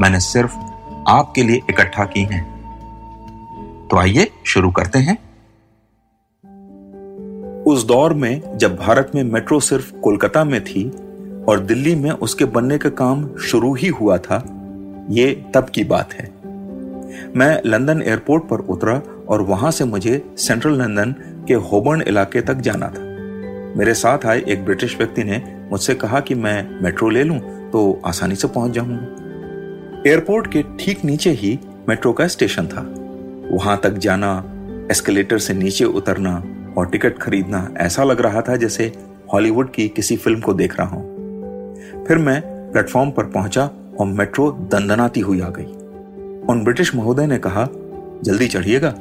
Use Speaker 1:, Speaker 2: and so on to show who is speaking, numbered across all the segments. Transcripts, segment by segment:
Speaker 1: मैंने सिर्फ़ आपके लिए इकट्ठा की हैं। तो आइए शुरू करते हैं। उस दौर में जब भारत में मेट्रो सिर्फ़ कोलकाता में थी और दिल्ली में उसके बनने का काम शुरू ही हुआ था, ये तब की बात है। मैं लंदन एयरपोर्ट पर उतरा और वहाँ से मुझे सेंट्रल लंदन के होबर्न इलाके तक जाना था। मेरे साथ आए एक ब्रिटिश व्यक्ति ने मुझसे कहा कि मैं मेट्रो ले लूँ तो आसानी से पहुँच जाऊँगा। एयरपोर्ट के ठीक नीचे ही मेट्रो का स्टेशन था। वहाँ तक जाना, एस्केलेटर से नीचे उतरना और टिकट खरीदना ऐसा लग रहा था जैसे हॉलीवुड की किसी फ़िल्म को देख रहा हूँ। फिर मैं प्लेटफॉर्म पर पहुँचा और मेट्रो दंदनाती हुई आ गई। उन ब्रिटिश महोदय ने कहा, जल्दी चढ़िएगा।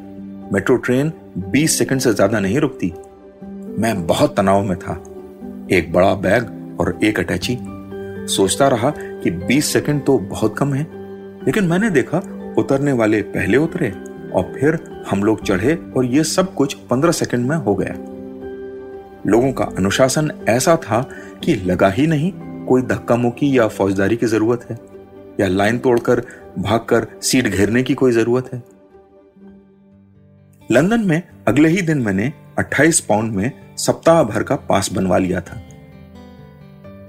Speaker 1: मेट्रो ट्रेन 20 सेकंड से ज़्यादा नहीं रुकती। मैं बहुत तनाव में था। एक बड़ा बैग और एक अटैची सोचता रहा कि 20 सेकंड तो बहुत कम है, लेकिन मैंने देखा उतरने वाले पहले उतरे और फिर हम लोग चढ़े और ये सब कुछ पंद्रह सेकंड में हो गया। लोगों का अनुशासन ऐसा था कि लगा ही नहीं कोई धक्का मुक्की या फौजदारी की ज़रूरत है, या लाइन तोड़कर भागकर सीट घेरने की कोई ज़रूरत है। लंदन में अगले ही दिन मैंने 28 पाउंड में सप्ताह भर का पास बनवा लिया था।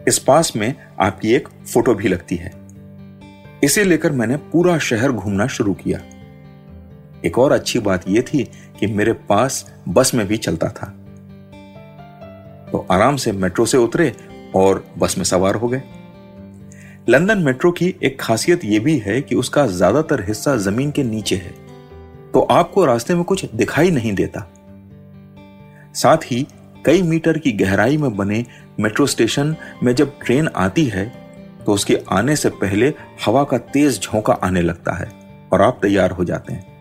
Speaker 1: इस पास में आपकी एक फ़ोटो भी लगती है। इसे लेकर मैंने पूरा शहर घूमना शुरू किया। एक और अच्छी बात यह थी कि मेरे पास बस में भी चलता था। तो आराम से मेट्रो से उतरे और बस में सवार हो गए। लंदन मेट्रो की एक खासियत यह भी है कि उसका ज़्यादातर हिस्सा ज़मीन के नीचे है। तो आपको रास्ते में कुछ दिखाई नहीं देता। साथ ही कई मीटर की गहराई में बने मेट्रो स्टेशन में जब ट्रेन आती है तो उसके आने से पहले हवा का तेज झोंका आने लगता है और आप तैयार हो जाते हैं।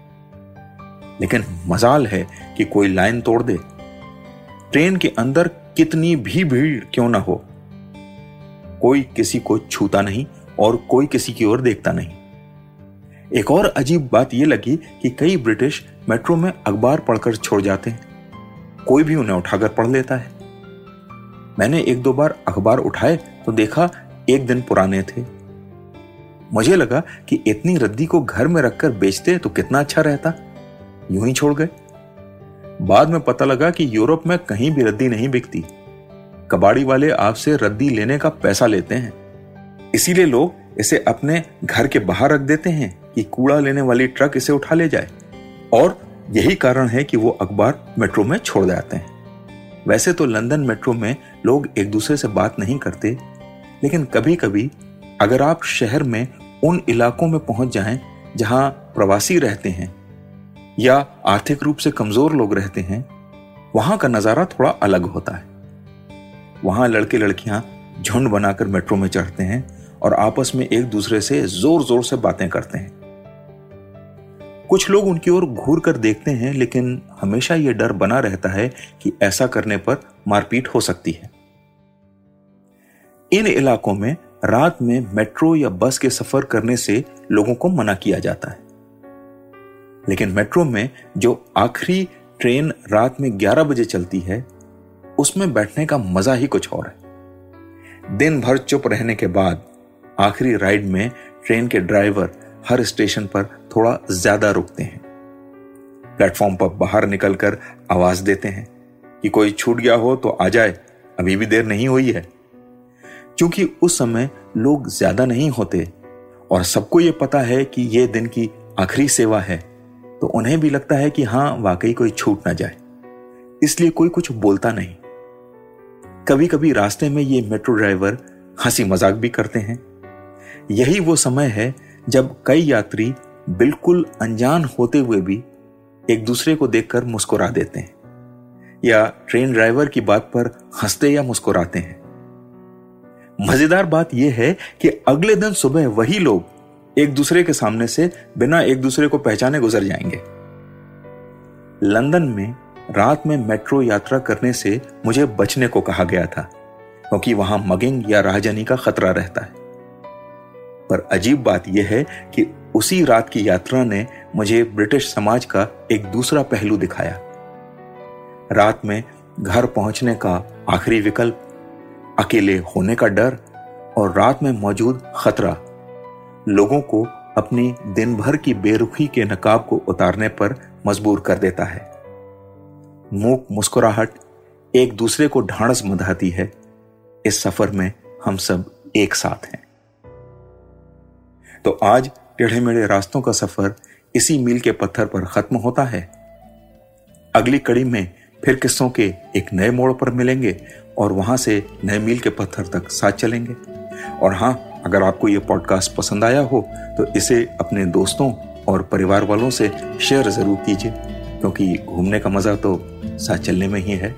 Speaker 1: लेकिन मजाल है कि कोई लाइन तोड़ दे। ट्रेन के अंदर कितनी भी भीड़ क्यों ना हो। कोई किसी को छूता नहीं और कोई किसी की ओर देखता नहीं। एक और अजीब बात यह लगी कि कई ब्रिटिश मेट्रो में अखबार पढ़कर छोड़ जाते हैं। कोई भी उन्हें उठाकर पढ़ लेता है। मैंने एक दो बार अखबार उठाए तो देखा एक दिन पुराने थे। मुझे लगा कि इतनी रद्दी को घर में रखकर बेचते तो कितना अच्छा रहता। यूँ ही छोड़ गए। बाद में पता लगा कि यूरोप में कहीं भी रद्दी नहीं बिकती। कबाड़ी वाले आपसे रद्दी लेने का पैसा लेते हैं। इसीलिए लोग इसे अपने घर के बाहर रख देते हैं कि कूड़ा लेने वाली ट्रक इसे उठा ले जाए। और यही कारण है कि वो अखबार मेट्रो में छोड़ जाते हैं। वैसे तो लंदन मेट्रो में लोग एक दूसरे से बात नहीं करते, लेकिन कभी कभी अगर आप शहर में उन इलाकों में पहुँच जाएँ जहाँ प्रवासी रहते हैं या आर्थिक रूप से कमज़ोर लोग रहते हैं, वहाँ का नज़ारा थोड़ा अलग होता है। वहाँ लड़के लड़कियाँ झुंड बनाकर मेट्रो में चढ़ते हैं और आपस में एक दूसरे से ज़ोर ज़ोर से बातें करते हैं। कुछ लोग उनकी ओर घूर कर देखते हैं, लेकिन हमेशा यह डर बना रहता है कि ऐसा करने पर मारपीट हो सकती है। इन इलाकों में रात में मेट्रो या बस के सफ़र करने से लोगों को मना किया जाता है। लेकिन मेट्रो में जो आखिरी ट्रेन रात में 11 बजे चलती है, उसमें बैठने का मज़ा ही कुछ और है। दिन भर चुप रहने के बाद आखिरी राइड में ट्रेन के ड्राइवर हर स्टेशन पर थोड़ा ज़्यादा रुकते हैं। प्लेटफॉर्म पर बाहर निकलकर आवाज़ देते हैं कि कोई छूट गया हो तो आ जाए, अभी भी देर नहीं हुई है। क्योंकि उस समय लोग ज़्यादा नहीं होते और सबको ये पता है कि ये दिन की आखिरी सेवा है तो उन्हें भी लगता है कि हाँ, वाकई कोई छूट ना जाए। इसलिए कोई कुछ बोलता नहीं। कभी कभी रास्ते में ये मेट्रो ड्राइवर हँसी मज़ाक भी करते हैं। यही वो समय है जब कई यात्री बिल्कुल अनजान होते हुए भी एक दूसरे को देखकर मुस्कुरा देते हैं, या ट्रेन ड्राइवर की बात पर हँसते या मुस्कुराते हैं। मज़ेदार बात यह है कि अगले दिन सुबह वही लोग एक दूसरे के सामने से बिना एक दूसरे को पहचाने गुजर जाएँगे। लंदन में रात में मेट्रो यात्रा करने से मुझे बचने को कहा गया था, क्योंकि वहाँ मगिंग या राहजनी का खतरा रहता है। पर अजीब बात यह है कि उसी रात की यात्रा ने मुझे ब्रिटिश समाज का एक दूसरा पहलू दिखाया। रात में घर पहुँचने का आखिरी विकल्प, अकेले होने का डर और रात में मौजूद खतरा। लोगों को अपनी दिन भर की बेरुखी के नकाब को उतारने पर मजबूर कर देता है। मूक मुस्कुराहट एक दूसरे को ढांढस बंधाती है। इस सफ़र में हम सब एक साथ हैं। तो आज टेढ़े मेढ़े रास्तों का सफ़र इसी मील के पत्थर पर खत्म होता है। अगली कड़ी में फिर किस्सों के एक नए मोड़ पर मिलेंगे और वहाँ से नए मील के पत्थर तक साथ चलेंगे। और हाँ अगर आपको ये पॉडकास्ट पसंद आया हो तो इसे अपने दोस्तों और परिवार वालों से शेयर ज़रूर कीजिए, क्योंकि घूमने का मज़ा तो साथ चलने में ही है।